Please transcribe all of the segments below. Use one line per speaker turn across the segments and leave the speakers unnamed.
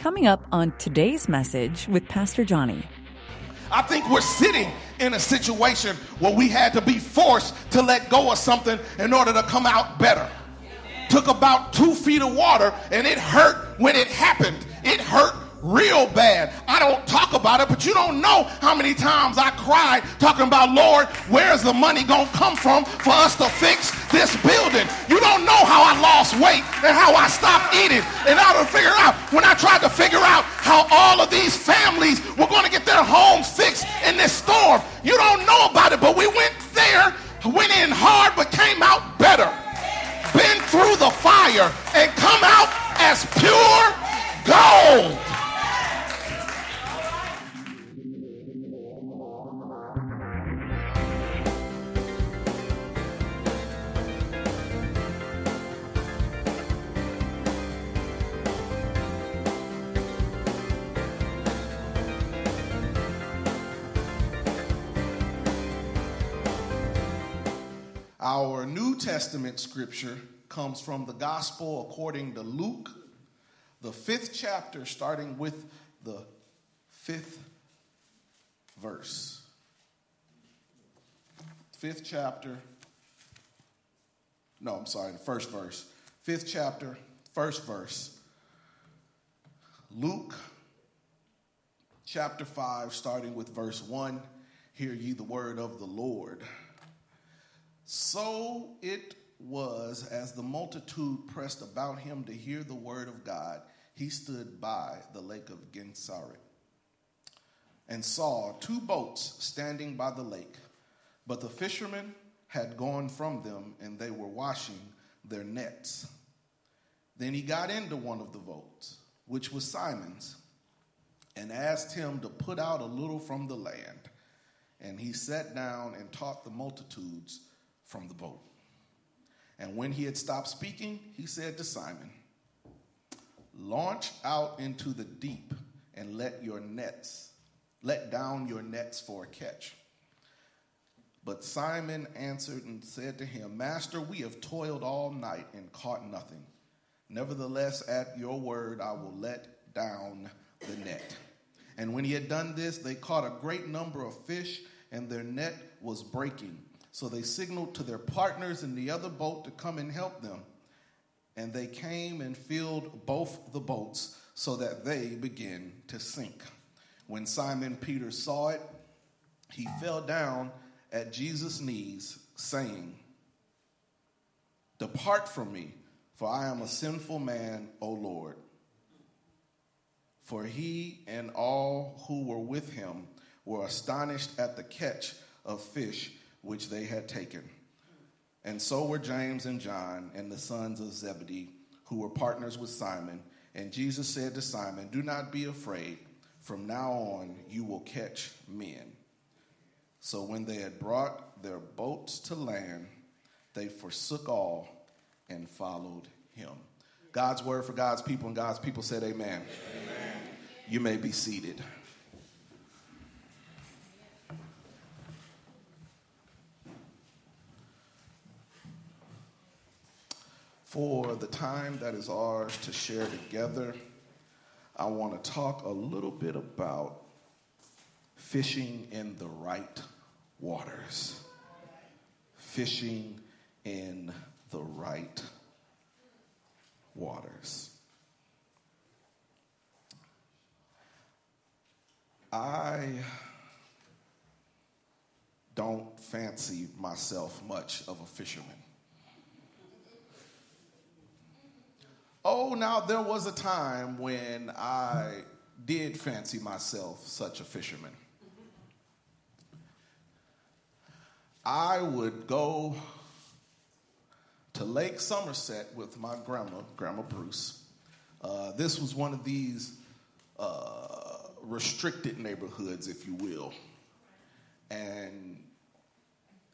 Coming up on today's message with Pastor Johnny.
I think we're sitting in a situation where we had to be forced to let go of something in order to come out better. Took about two feet of water and it hurt when it happened. It hurt real bad. I don't talk about it, but you don't know how many times I cried talking about, Lord, where's the money going to come from for us to fix this building? You don't know how I lost weight and how I stopped eating and how to figure out when I tried to figure out how all of these families were going to get their homes fixed in this storm. You don't know about it, but we went there, went in hard, but came out better. Been through the fire and come out as pure gold. Our New Testament scripture comes from the Gospel according to Luke, the fifth chapter, starting with the fifth verse. Fifth chapter. No, I'm sorry, the first verse. Fifth chapter, first verse. Luke chapter 5, starting with verse 1. Hear ye the word of the Lord. So it was as the multitude pressed about him to hear the word of God, he stood by the lake of Gennesaret and saw two boats standing by the lake. But the fishermen had gone from them, and they were washing their nets. Then he got into one of the boats, which was Simon's, and asked him to put out a little from the land. And he sat down and taught the multitudes from the boat. And when he had stopped speaking, he said to Simon, Launch out into the deep and let your nets, let down your nets for a catch. But Simon answered and said to him, Master, we have toiled all night and caught nothing. Nevertheless, at your word, I will let down the net. And when he had done this, they caught a great number of fish, and their net was breaking. So they signaled to their partners in the other boat to come and help them. And they came and filled both the boats so that they began to sink. When Simon Peter saw it, he fell down at Jesus' knees, saying, Depart from me, for I am a sinful man, O Lord. For he and all who were with him were astonished at the catch of fish which they had taken. And so were James and John and the sons of Zebedee, who were partners with Simon. And Jesus said to Simon, Do not be afraid. From now on, you will catch men. So when they had brought their boats to land, they forsook all and followed him. God's word for God's people, and God's people said, Amen. Amen. You may be seated. For the time that is ours to share together, I want to talk a little bit about fishing in the right waters. Fishing in the right waters. I don't fancy myself much of a fisherman. Oh, now there was a time when I did fancy myself such a fisherman. I would go to Lake Summerset with my grandma, Grandma Bruce. Uh, this was one of these uh, restricted neighborhoods, if you will. And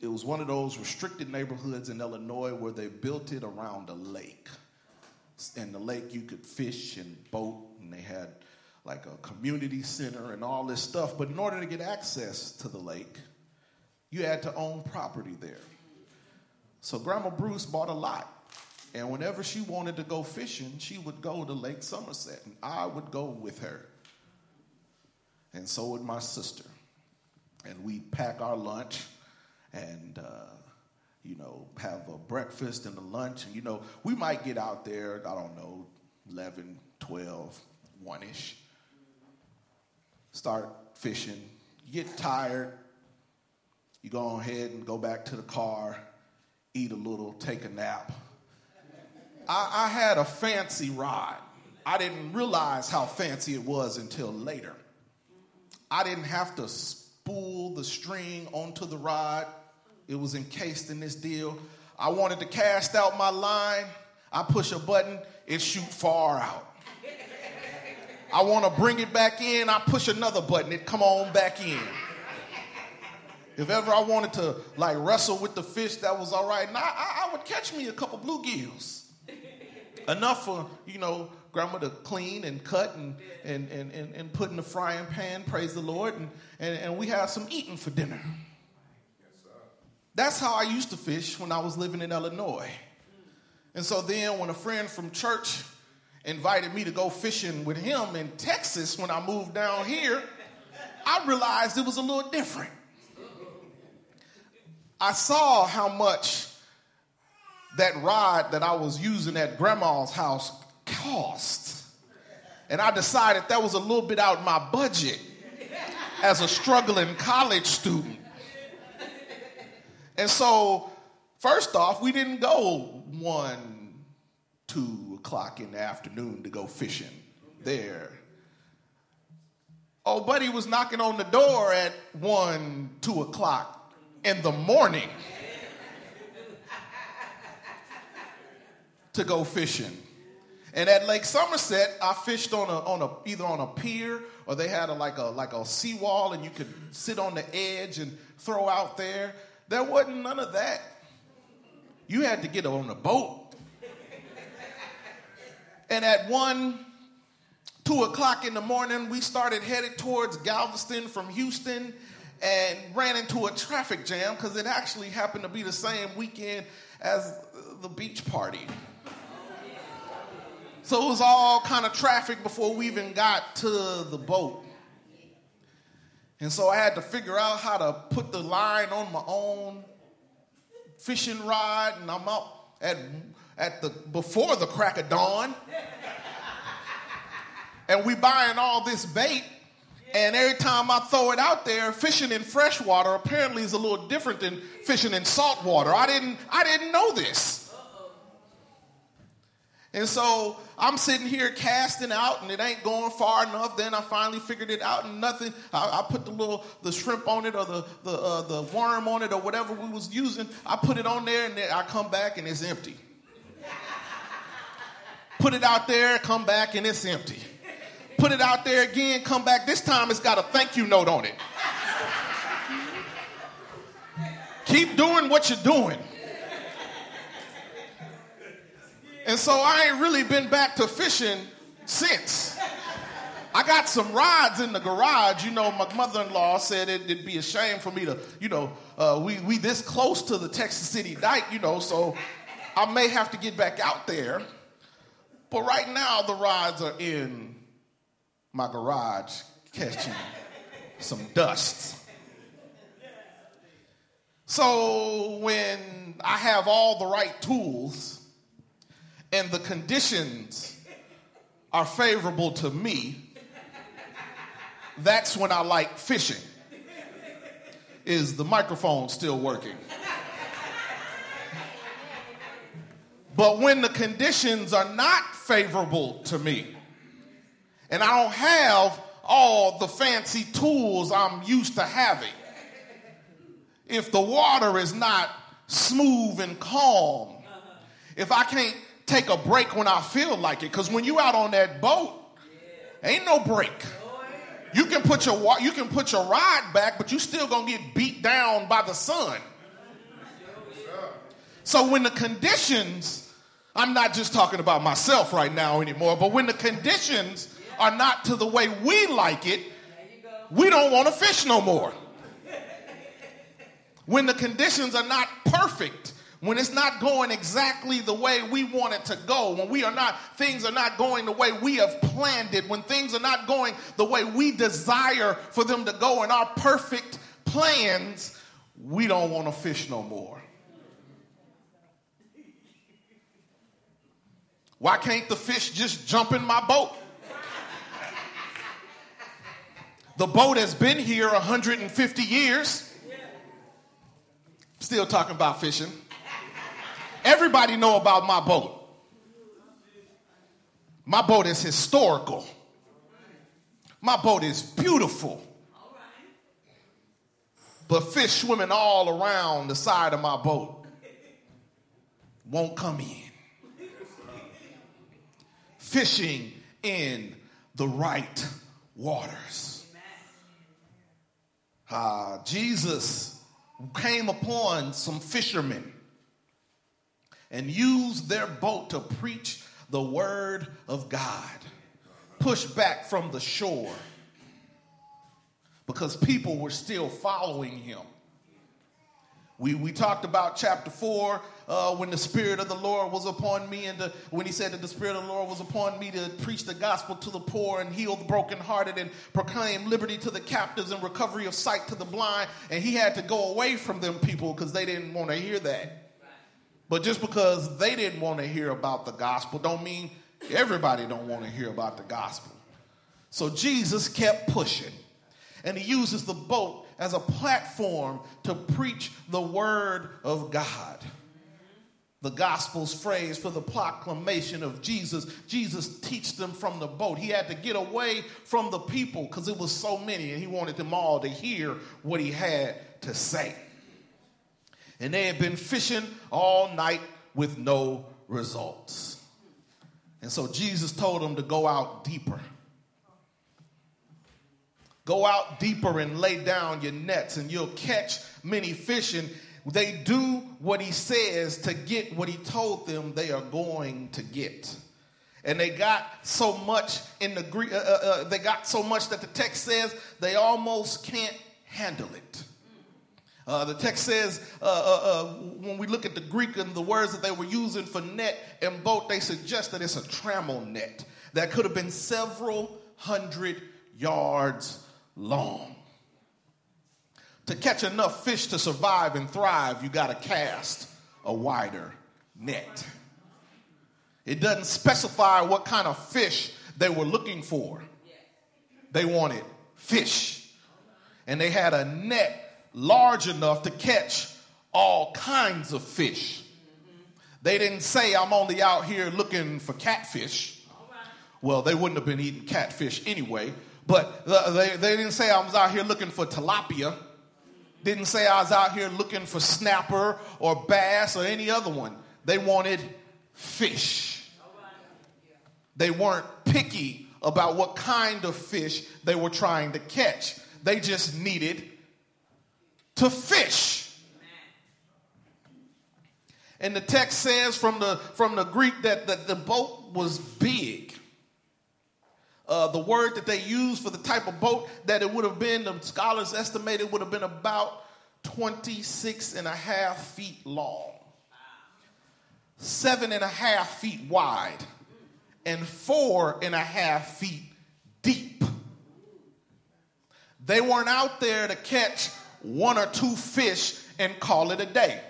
it was one of those restricted neighborhoods in Illinois where they built it around a lake in the lake you could fish and boat, and they had like a community center and all this stuff. But in order to get access to the lake, you had to own property there. So Grandma Bruce bought a lot And whenever she wanted to go fishing, she would go to Lake Summerset, and I would go with her. And so would my sister. And we'd pack our lunch and, uh, you know, have a breakfast and a lunch. And, you know, we might get out there, I don't know, 11, 12, 1 ish. Start fishing. You get tired. You go ahead and go back to the car, eat a little, take a nap I, I had a fancy rod. I didn't realize how fancy it was until later. I didn't have to spool the string onto the rod, it was encased in this deal. I wanted to cast out my line. I push a button, it shoot far out. I want to bring it back in, I push another button, it come on back in. If ever I wanted to like wrestle with the fish, that was all right. And I, I, would catch me a couple bluegills enough for, you know, grandma to clean and cut and, and, and, and, and put in the frying pan, praise the Lord, and, and, and we have some eating for dinner. That's how I used to fish when I was living in Illinois. And so then when a friend from church invited me to go fishing with him in Texas when I moved down here, I realized it was a little different. I saw how much that rod that I was using at grandma's house cost. And I decided that was a little bit out my budget as a struggling college student. And so, first off, we didn't go one, two o'clock in the afternoon to go fishing there. Oh, buddy was knocking on the door at one, two o'clock in the morning. to go fishing. And at Lake Summerset, I fished on a, on a either on a pier or they had a, like a like a seawall and you could sit on the edge and throw out there. There wasn't none of that. You had to get on a boat. And at one, two o'clock in the morning, we started headed towards Galveston from Houston and ran into a traffic jam because it actually happened to be the same weekend as the beach party. So it was all kind of traffic before we even got to the boat. And so I had to figure out how to put the line on my own fishing rod, and I'm out at, at the before the crack of dawn. and we buying all this bait, and every time I throw it out there, fishing in fresh water apparently is a little different than fishing in salt water. I didn't I didn't know this. And so I'm sitting here casting out and it ain't going far enough. Then I finally figured it out and nothing. I, I put the little the shrimp on it or the the uh, the worm on it or whatever we was using. I put it on there and then I come back and it's empty. put it out there, come back and it's empty. Put it out there again, come back. This time it's got a thank you note on it. Keep doing what you're doing. And so I ain't really been back to fishing since. I got some rods in the garage. You know, my mother-in-law said it, would be a shame for me to, you know, uh, we we this close to the Texas City dike, you know, so I may have to get back out there. But right now, the rods are in my garage catching some dust. So when I have all the right tools and the conditions are favorable to me, that's when I like fishing. Is the microphone still working? But when the conditions are not favorable to me, and I don't have all the fancy tools I'm used to having, if the water is not smooth and calm, if I can't take a break when I feel like it. Because when you out on that boat, ain't no break. You can put your you can put your ride back, but you still gonna get beat down by the sun. So when the conditions, I'm not just talking about myself right now anymore, but when the conditions are not to the way we like it, we don't want to fish no more. When the conditions are not perfect, when it's not going exactly the way we want it to go, when we are not, things are not going the way we have planned it, when things are not going the way we desire for them to go in our perfect plans, we don't want to fish no more. Why can't the fish just jump in my boat? The boat has been here 150 years. Still talking about fishing. Everybody know about my boat. My boat is historical. My boat is beautiful. But fish swimming all around the side of my boat won't come in. Fishing in the right waters. Uh, Jesus came upon some fishermen and use their boat to preach the word of God, Push back from the shore because people were still following him. We, we talked about chapter 4 uh, when the Spirit of the Lord was upon me, and the, when he said that the Spirit of the Lord was upon me to preach the gospel to the poor and heal the brokenhearted and proclaim liberty to the captives and recovery of sight to the blind. And he had to go away from them people because they didn't want to hear that. But just because they didn't want to hear about the gospel don't mean everybody don't want to hear about the gospel. So Jesus kept pushing. And he uses the boat as a platform to preach the word of God. The gospel's phrase for the proclamation of Jesus. Jesus teach them from the boat. He had to get away from the people because it was so many and he wanted them all to hear what he had to say and they had been fishing all night with no results. And so Jesus told them to go out deeper. Go out deeper and lay down your nets, and you'll catch many fish. And they do what he says to get what he told them they are going to get. And they got so much in the Greek, uh, uh, uh they got so much that the text says they almost can't handle it. Uh, the text says, uh, uh, uh, when we look at the Greek and the words that they were using for net and boat, they suggest that it's a trammel net that could have been several hundred yards long. To catch enough fish to survive and thrive, you got to cast a wider net. It doesn't specify what kind of fish they were looking for. They wanted fish. And they had a net large enough to catch all kinds of fish. They didn't say, I'm only out here looking for catfish. Well, they wouldn't have been eating catfish anyway. But they, they didn't say I was out here looking for tilapia. Didn't say I was out here looking for snapper or bass or any other one. They wanted fish. They weren't picky about what kind of fish they were trying to catch. They just needed to fish. And the text says from the, from the Greek that, that the boat was big. Uh, the word that they used for the type of boat that it would have been, the scholars estimated would have been about 26 and a half feet long, seven and a half feet wide, and four and a half feet deep. They weren't out there to catch one or two fish and call it a day.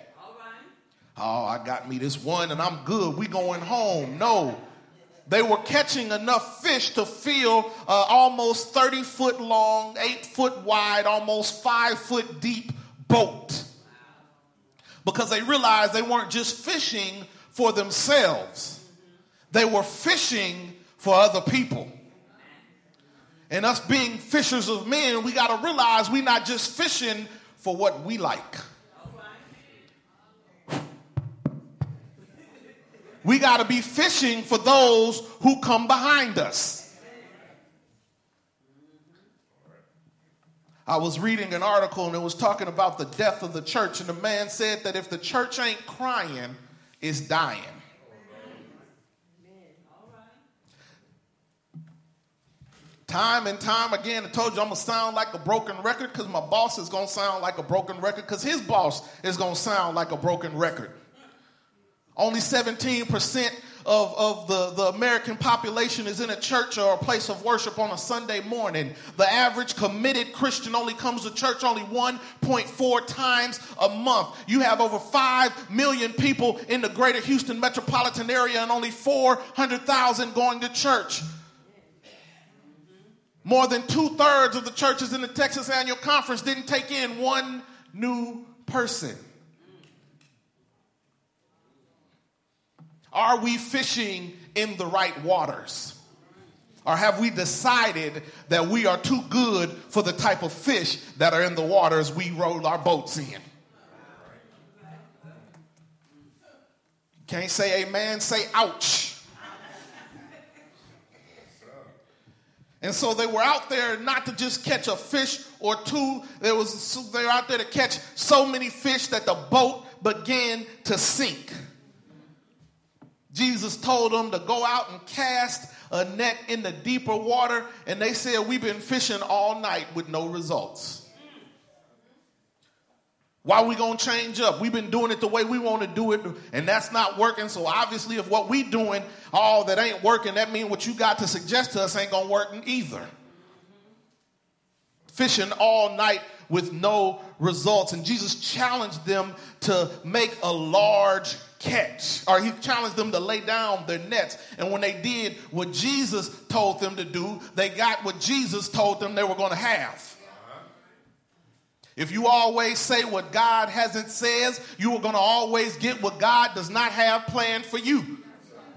Oh, I got me this one and I'm good. We going home. No. They were catching enough fish to fill uh, almost 30 foot long, 8 foot wide, almost 5 foot deep boat. Because they realized they weren't just fishing for themselves, they were fishing for other people. And us being fishers of men, we got to realize we're not just fishing for what we like. We got to be fishing for those who come behind us. I was reading an article and it was talking about the death of the church, and the man said that if the church ain't crying, it's dying. Time and time again, I told you I'm gonna sound like a broken record because my boss is gonna sound like a broken record because his boss is gonna sound like a broken record. Only 17% of, of the, the American population is in a church or a place of worship on a Sunday morning. The average committed Christian only comes to church only 1.4 times a month. You have over 5 million people in the greater Houston metropolitan area and only 400,000 going to church. More than two thirds of the churches in the Texas Annual Conference didn't take in one new person. Are we fishing in the right waters? Or have we decided that we are too good for the type of fish that are in the waters we roll our boats in? Can't say amen, say ouch. And so they were out there not to just catch a fish or two. There was they were out there to catch so many fish that the boat began to sink. Jesus told them to go out and cast a net in the deeper water, and they said, We've been fishing all night with no results. Why are we to change up? We've been doing it the way we want to do it, and that's not working. So obviously, if what we doing all that ain't working, that means what you got to suggest to us ain't to work either. Fishing all night with no results. And Jesus challenged them to make a large catch, or he challenged them to lay down their nets. And when they did what Jesus told them to do, they got what Jesus told them they were to have. If you always say what God hasn't says, you are going to always get what God does not have planned for you.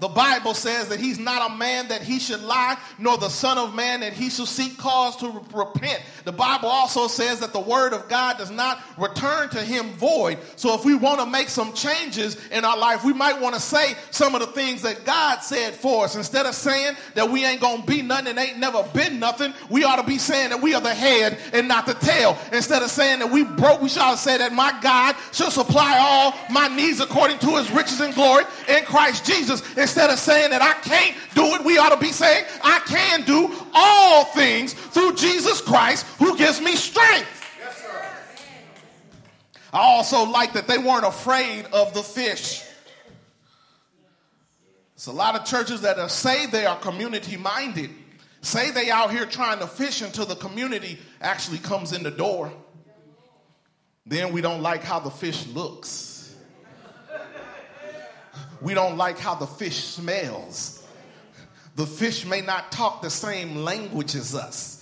The Bible says that he's not a man that he should lie, nor the son of man that he should seek cause to re- repent. The Bible also says that the word of God does not return to him void. So if we want to make some changes in our life, we might want to say some of the things that God said for us. Instead of saying that we ain't going to be nothing and ain't never been nothing, we ought to be saying that we are the head and not the tail. Instead of saying that we broke, we shall say that my God shall supply all my needs according to his riches and glory in Christ Jesus. Of saying that I can't do it, we ought to be saying, I can do all things through Jesus Christ who gives me strength. Yes, I also like that they weren't afraid of the fish. It's a lot of churches that are, say they are community minded, say they out here trying to fish until the community actually comes in the door. Then we don't like how the fish looks we don't like how the fish smells. The fish may not talk the same language as us.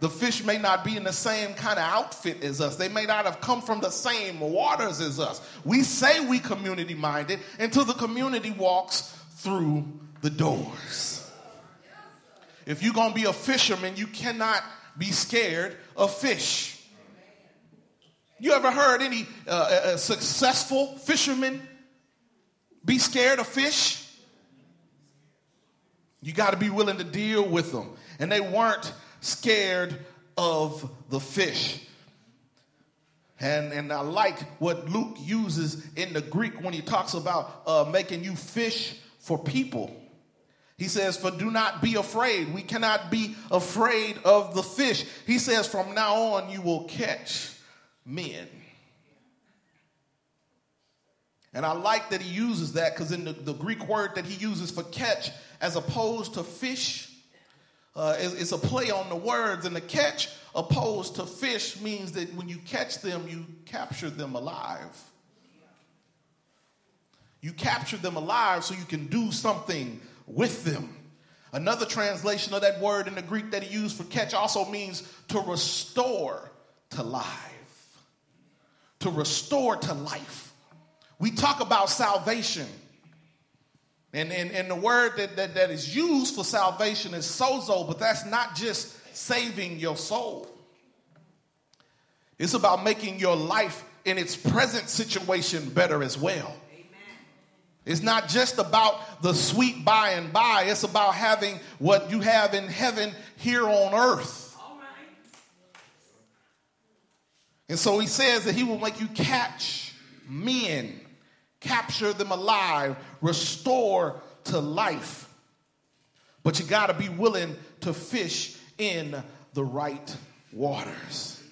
The fish may not be in the same kind of outfit as us. They may not have come from the same waters as us. We say we community minded until the community walks through the doors. If you're going to be a fisherman, you cannot be scared of fish. You ever heard any uh, successful fishermen be scared of fish. You got to be willing to deal with them. And they weren't scared of the fish. And, and I like what Luke uses in the Greek when he talks about uh, making you fish for people. He says, For do not be afraid. We cannot be afraid of the fish. He says, From now on, you will catch men. And I like that he uses that because in the, the, Greek word that he uses for catch, as opposed to fish, uh, it's a play on the words. And the catch, opposed to fish, means that when you catch them, you capture them alive. You capture them alive so you can do something with them. Another translation of that word in the Greek that he used for catch also means to restore to life. To restore to life. We talk about salvation. And, and, and the word that, that, that is used for salvation is sozo, but that's not just saving your soul. It's about making your life in its present situation better as well. It's not just about the sweet by and by, it's about having what you have in heaven here on earth. And so he says that he will make you catch men capture them alive, restore to life. But you got to be willing to fish in the right waters.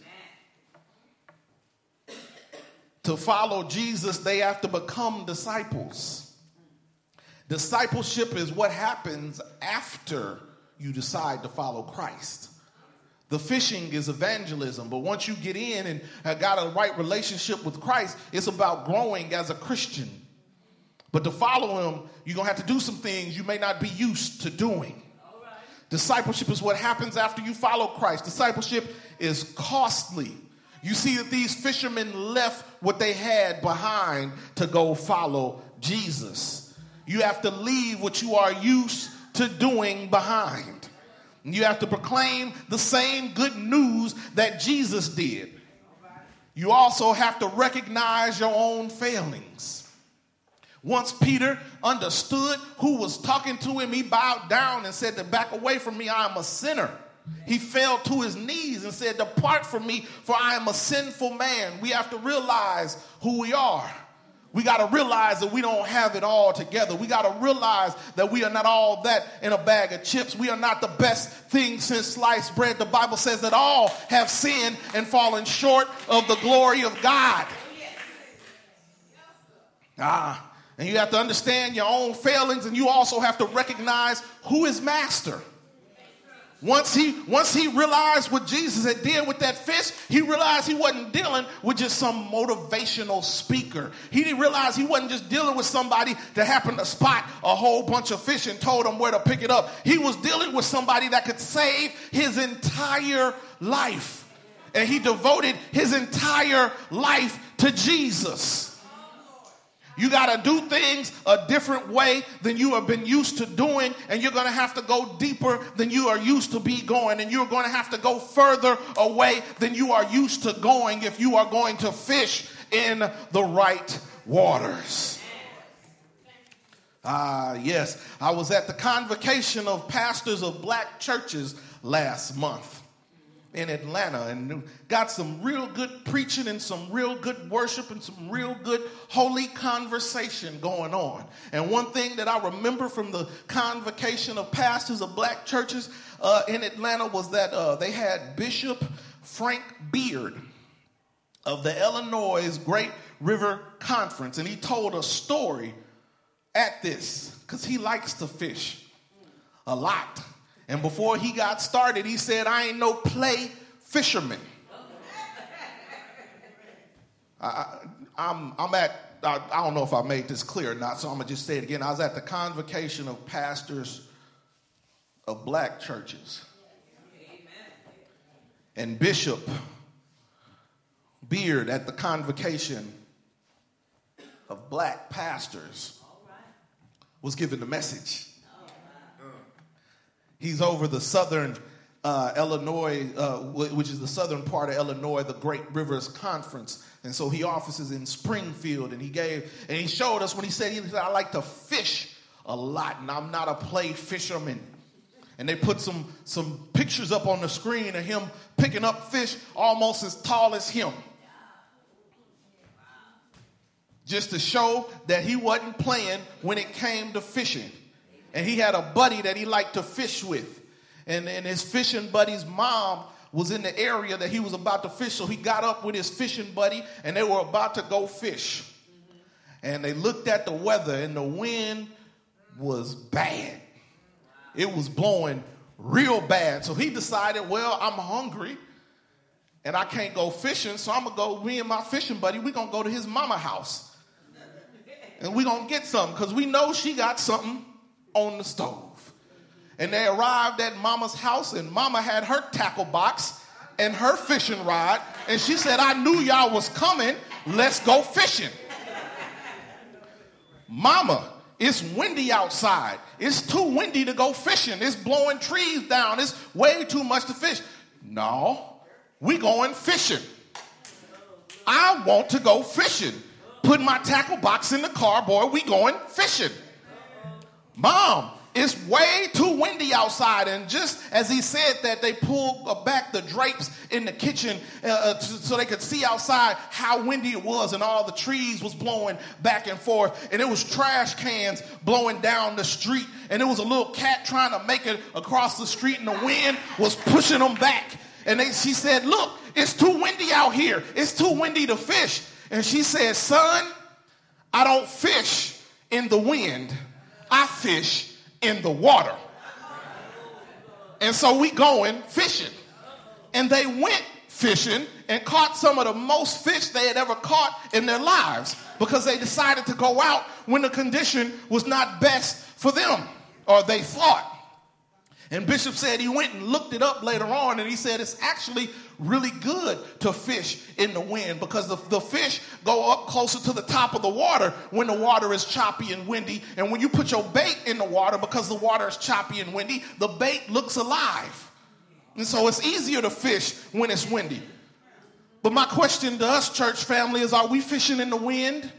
To follow Jesus, they have to become disciples. Discipleship is what happens after you decide to follow Christ. The fishing is evangelism, but once you get in and have got a right relationship with Christ, it's about growing as a Christian. But to follow him, you're going to have to do some things you may not be used to doing. Discipleship is what happens after you follow Christ. Discipleship is costly. You see that these fishermen left what they had behind to go follow Jesus. You have to leave what you are used to doing behind. You have to proclaim the same good news that Jesus did. You also have to recognize your own failings. Once Peter understood who was talking to him, he bowed down and said, to Back away from me, I am a sinner. He fell to his knees and said, Depart from me, for I am a sinful man. We have to realize who we are. We got to realize that we don't have it all together. We got to realize that we are not all that in a bag of chips. We are not the best thing since sliced bread. The Bible says that all have sinned and fallen short of the glory of God. Ah, and you have to understand your own failings, and you also have to recognize who is master. Once he, once he realized what Jesus had did with that fish, he realized he wasn't dealing with just some motivational speaker. He didn't realize he wasn't just dealing with somebody that happened to spot a whole bunch of fish and told him where to pick it up. He was dealing with somebody that could save his entire life. And he devoted his entire life to Jesus. You got to do things a different way than you have been used to doing, and you're going to have to go deeper than you are used to be going, and you're going to have to go further away than you are used to going if you are going to fish in the right waters. Ah, yes, I was at the convocation of pastors of black churches last month in Atlanta and got some real good preaching and some real good worship and some real good holy conversation going on. And one thing that I remember from the convocation of pastors of black churches uh, in Atlanta was that uh, they had Bishop Frank Beard of the Illinois Great River Conference, and he told a story at this because he likes to fish a lot. And before he got started, he said, I ain't no play fisherman. I, am I'm, I'm at, I, I, don't know if I made this clear or not, so I'm going to just say it again. I was at the convocation of pastors of black churches. And Bishop Beard at the convocation of black pastors was giving the message. He's over the southern uh, Illinois, uh, which is the southern part of Illinois, the Great Rivers Conference. And so he offices in Springfield, and he gave, and he showed us when he said, he said, I like to fish a lot, and I'm not a play fisherman. And they put some, some pictures up on the screen of him picking up fish almost as tall as him. Just to show that he wasn't playing when it came to fishing and he had a buddy that he liked to fish with. And, and his fishing buddy's mom was in the area that he was about to fish, so he got up with his fishing buddy and they were about to go fish. And they looked at the weather, and the wind was bad. It was blowing real bad. So he decided, well, I'm hungry and I can't go fishing, so I'm gonna go, me and my fishing buddy, we're gonna go to his mama house. And we're gonna get something, because we know she got something on the stove. And they arrived at mama's house, and mama had her tackle box and her fishing rod. And she said, I knew y'all was coming. Let's go fishing. Mama, it's windy outside. It's too windy to go fishing. It's blowing trees down. It's way too much to fish. No, we going fishing. I want to go fishing. Put my tackle box in the car, boy. We going fishing. Mom, it's way too windy outside. And just as he said that, they pulled back the drapes in the kitchen uh, uh so they could see outside how windy it was, and all the trees was blowing back and forth, and it was trash cans blowing down the street, and it was a little cat trying to make it across the street, and the wind was pushing them back. And they, she said, "Look, it's too windy out here. It's too windy to fish." And she said, "Son, I don't fish in the wind." I fish in the water. And so we going fishing. And they went fishing and caught some of the most fish they had ever caught in their lives because they decided to go out when the condition was not best for them, or they thought. And Bishop said he went and looked it up later on, and he said it's actually really good to fish in the wind because the, the fish go up closer to the top of the water when the water is choppy and windy. And when you put your bait in the water, because the water is choppy and windy, the bait looks alive. And so it's easier to fish when it's windy. But my question to us, church family, is are we fishing in the wind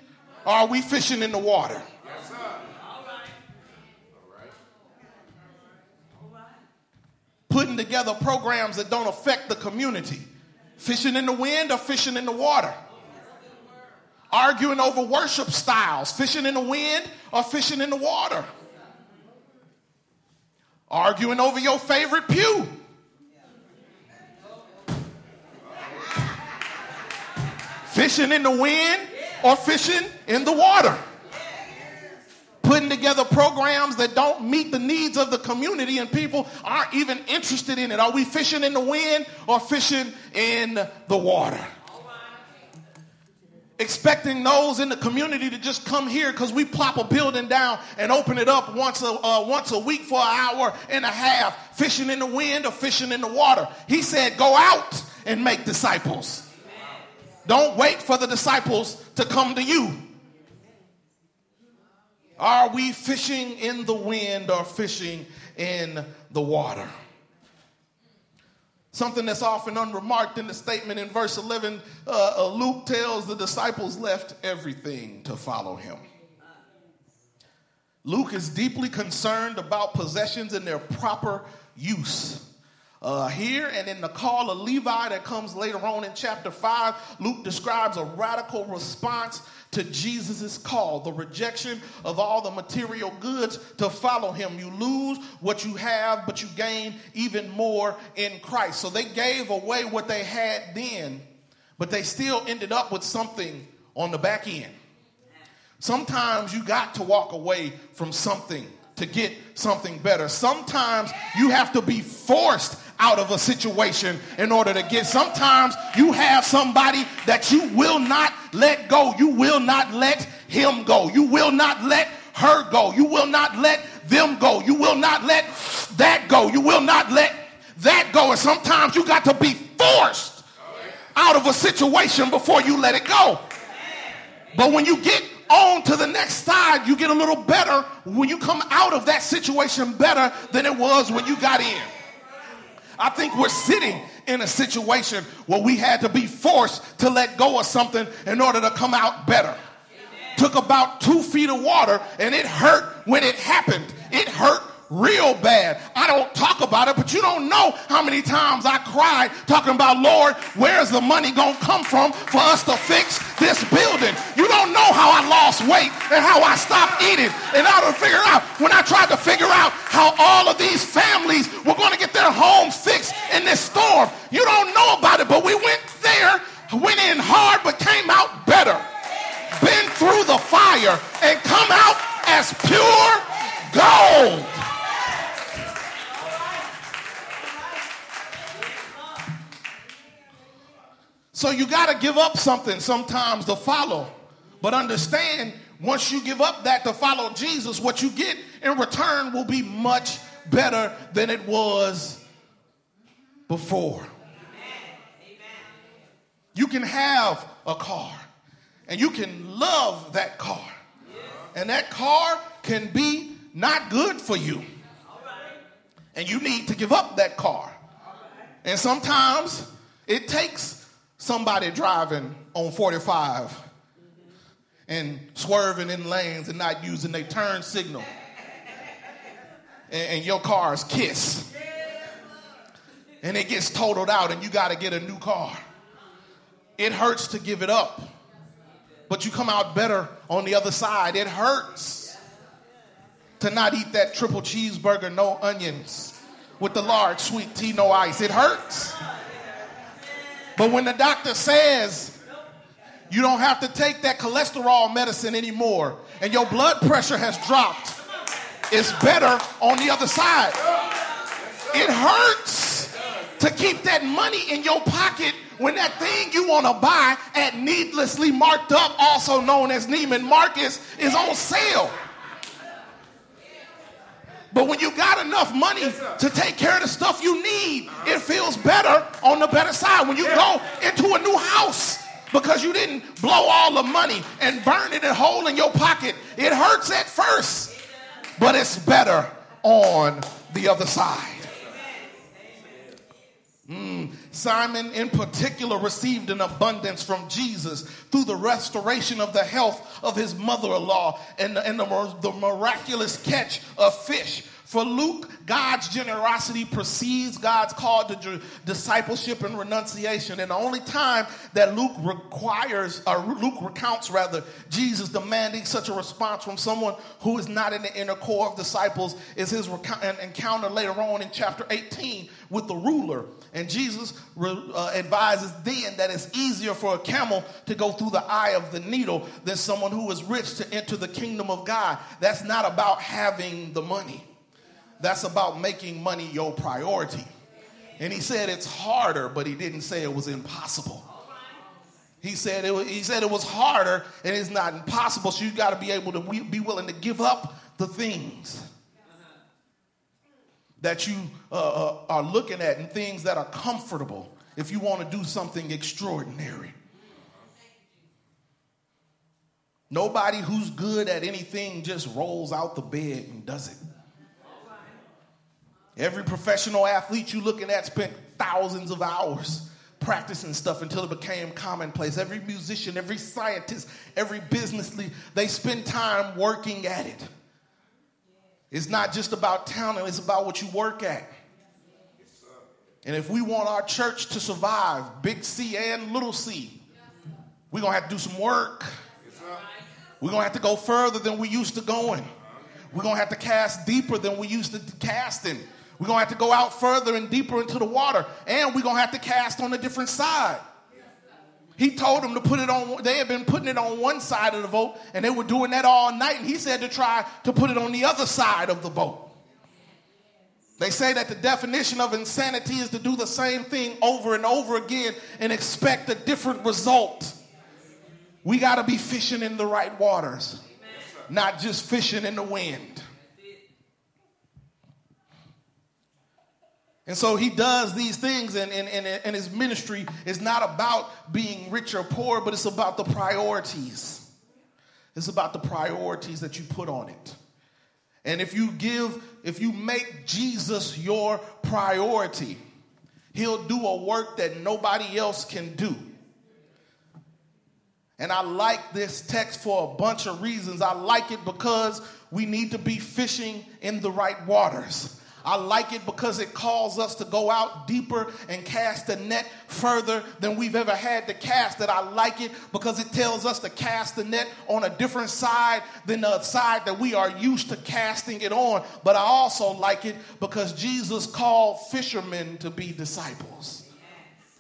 or are we fishing in the water? Putting together programs that don't affect the community. Fishing in the wind or fishing in the water? Arguing over worship styles. Fishing in the wind or fishing in the water? Arguing over your favorite pew. Fishing in the wind or fishing in the water. Putting together programs that don't meet the needs of the community and people aren't even interested in it. Are we fishing in the wind or fishing in the water? expecting those in the community to just come here because we plop a building down and open it up once a, uh, once a week for an hour and a half, fishing in the wind or fishing in the water. He said, Go out and make disciples. Don't wait for the disciples to come to you. Are we fishing in the wind or fishing in the water? Something that's often unremarked in the statement in verse 11, uh, uh, Luke tells the disciples left everything to follow him. Luke is deeply concerned about possessions and their proper use. Uh, here and in the call of Levi that comes later on in chapter 5, Luke describes a radical response to Jesus' call, the rejection of all the material goods to follow him. You lose what you have, but you gain even more in Christ. So they gave away what they had then, but they still ended up with something on the back end. Sometimes you got to walk away from something to get something better. Sometimes you have to be forced out of a situation in order to get. Sometimes you have somebody that you will not let go. You will not let him go. You will not let her go. You will not let them go. You will not let that go. You will not let that go. And sometimes you got to be forced out of a situation before you let it go. But when you get on to the next side, you get a little better when you come out of that situation better than it was when you got in. I think we're sitting in a situation where we had to be forced to let go of something in order to come out better. Amen. Took about two feet of water and it hurt when it happened. It hurt real bad. I don't talk about it, but you don't know how many times I cried talking about, Lord, where's the money going to come from for us to fix this building? You don't know how I lost weight and how I stopped eating and how to figure out when I tried to figure out how all of these families were going to get their homes fixed in this storm. You don't know about it, but we went there, went in hard, but came out better. Been through the fire and come out as pure gold. So you got to give up something sometimes to follow. But understand, once you give up that to follow Jesus, what you get in return will be much better than it was before. You can have a car and you can love that car. And that car can be not good for you. And you need to give up that car. And sometimes it takes somebody driving on 45 and swerving in lanes and not using their turn signal. And, and your car's kiss. And it gets totaled out and you got to get a new car. It hurts to give it up. But you come out better on the other side. It hurts to not eat that triple cheeseburger, no onions, with the large sweet tea, no ice. It hurts. But when the doctor says you don't have to take that cholesterol medicine anymore and your blood pressure has dropped it's better on the other side. It hurts to keep that money in your pocket when that thing you want to buy at needlessly marked up, also known as Neiman Marcus, is on sale. But when you got enough money to take care of the stuff you need, it feels better on the better side. When you go into a new house because you didn't blow all the money and burn it and hole in your pocket, it hurts at first, but it's better on the other side. Simon, in particular, received an abundance from Jesus through the restoration of the health of his mother in law and, and the, the miraculous catch of fish. For Luke, God's generosity precedes God's call to discipleship and renunciation. And the only time that Luke requires, or Luke recounts rather, Jesus demanding such a response from someone who is not in the inner core of disciples is his encounter later on in chapter 18 with the ruler. And Jesus uh, advises then that it's easier for a camel to go through the eye of the needle than someone who is rich to enter the kingdom of God. That's not about having the money. That's about making money your priority. And he said it's harder, but he didn't say it was impossible. He said it was, he said it was harder and it's not impossible. So you got to be able to be willing to give up the things that you uh, uh, are looking at and things that are comfortable if you want to do something extraordinary. Nobody who's good at anything just rolls out the bed and does it. Every professional athlete you're looking at spent thousands of hours practicing stuff until it became commonplace. Every musician, every scientist, every business leader, they spend time working at it. It's not just about talent, it's about what you work at. And if we want our church to survive, big C and little c, we're going to have to do some work. We're going to have to go further than we used to going. We're going to have to cast deeper than we used to casting. We're going to have to go out further and deeper into the water. And we're going to have to cast on a different side. He told them to put it on, they had been putting it on one side of the boat and they were doing that all night. And he said to try to put it on the other side of the boat. They say that the definition of insanity is to do the same thing over and over again and expect a different result. We got to be fishing in the right waters, not just fishing in the wind. And so he does these things, and, and, and, and, his ministry is not about being rich or poor, but it's about the priorities. It's about the priorities that you put on it. And if you give, if you make Jesus your priority, he'll do a work that nobody else can do. And I like this text for a bunch of reasons. I like it because we need to be fishing in the right waters. I like it because it calls us to go out deeper and cast the net further than we've ever had to cast it. I like it because it tells us to cast the net on a different side than the side that we are used to casting it on. But I also like it because Jesus called fishermen to be disciples.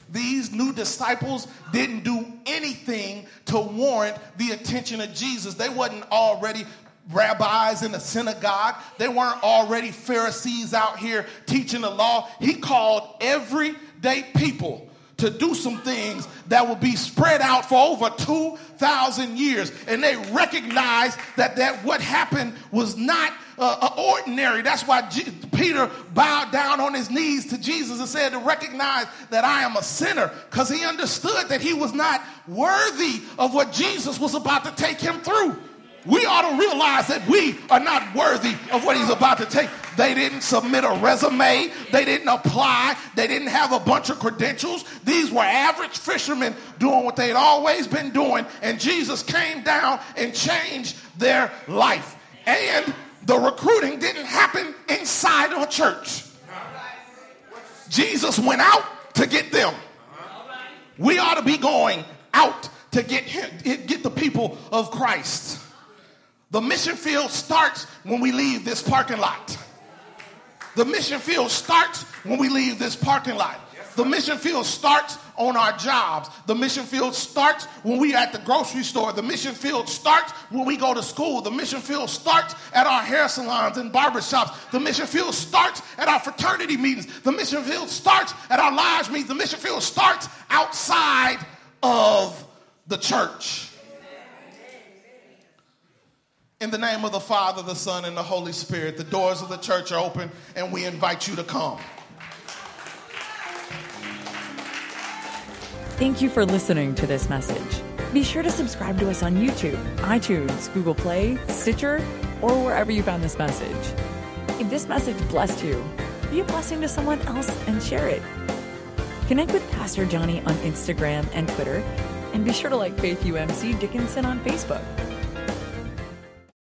These new disciples didn't do anything to warrant the attention of Jesus. They wasn't already rabbis in the synagogue. They weren't already Pharisees out here teaching the law. He called everyday people to do some things that would be spread out for over 2,000 years. And they recognized that, that what happened was not uh, uh, ordinary. That's why G- Peter bowed down on his knees to Jesus and said to recognize that I am a sinner because he understood that he was not worthy of what Jesus was about to take him through we ought to realize that we are not worthy of what he's about to take. They didn't submit a resume, they didn't apply, they didn't have a bunch of credentials. These were average fishermen doing what they'd always been doing, and Jesus came down and changed their life. And the recruiting didn't happen inside of a church. Jesus went out to get them. We ought to be going out to get him, get the people of Christ. The mission field starts when we leave this parking lot. The mission field starts when we leave this parking lot. The mission field starts on our jobs. The mission field starts when we at the grocery store. The mission field starts when we go to school. The mission field starts at our hair salons and barbershops. The mission field starts at our fraternity meetings. The mission field starts at our lodge meetings. The mission field starts outside of the church. In the name of the Father, the Son, and the Holy Spirit, the doors of the church are open and we invite you to come.
Thank you for listening to this message. Be sure to subscribe to us on YouTube, iTunes, Google Play, Stitcher, or wherever you found this message. If this message blessed you, be a blessing to someone else and share it. Connect with Pastor Johnny on Instagram and Twitter, and be sure to like Faith UMC Dickinson on Facebook.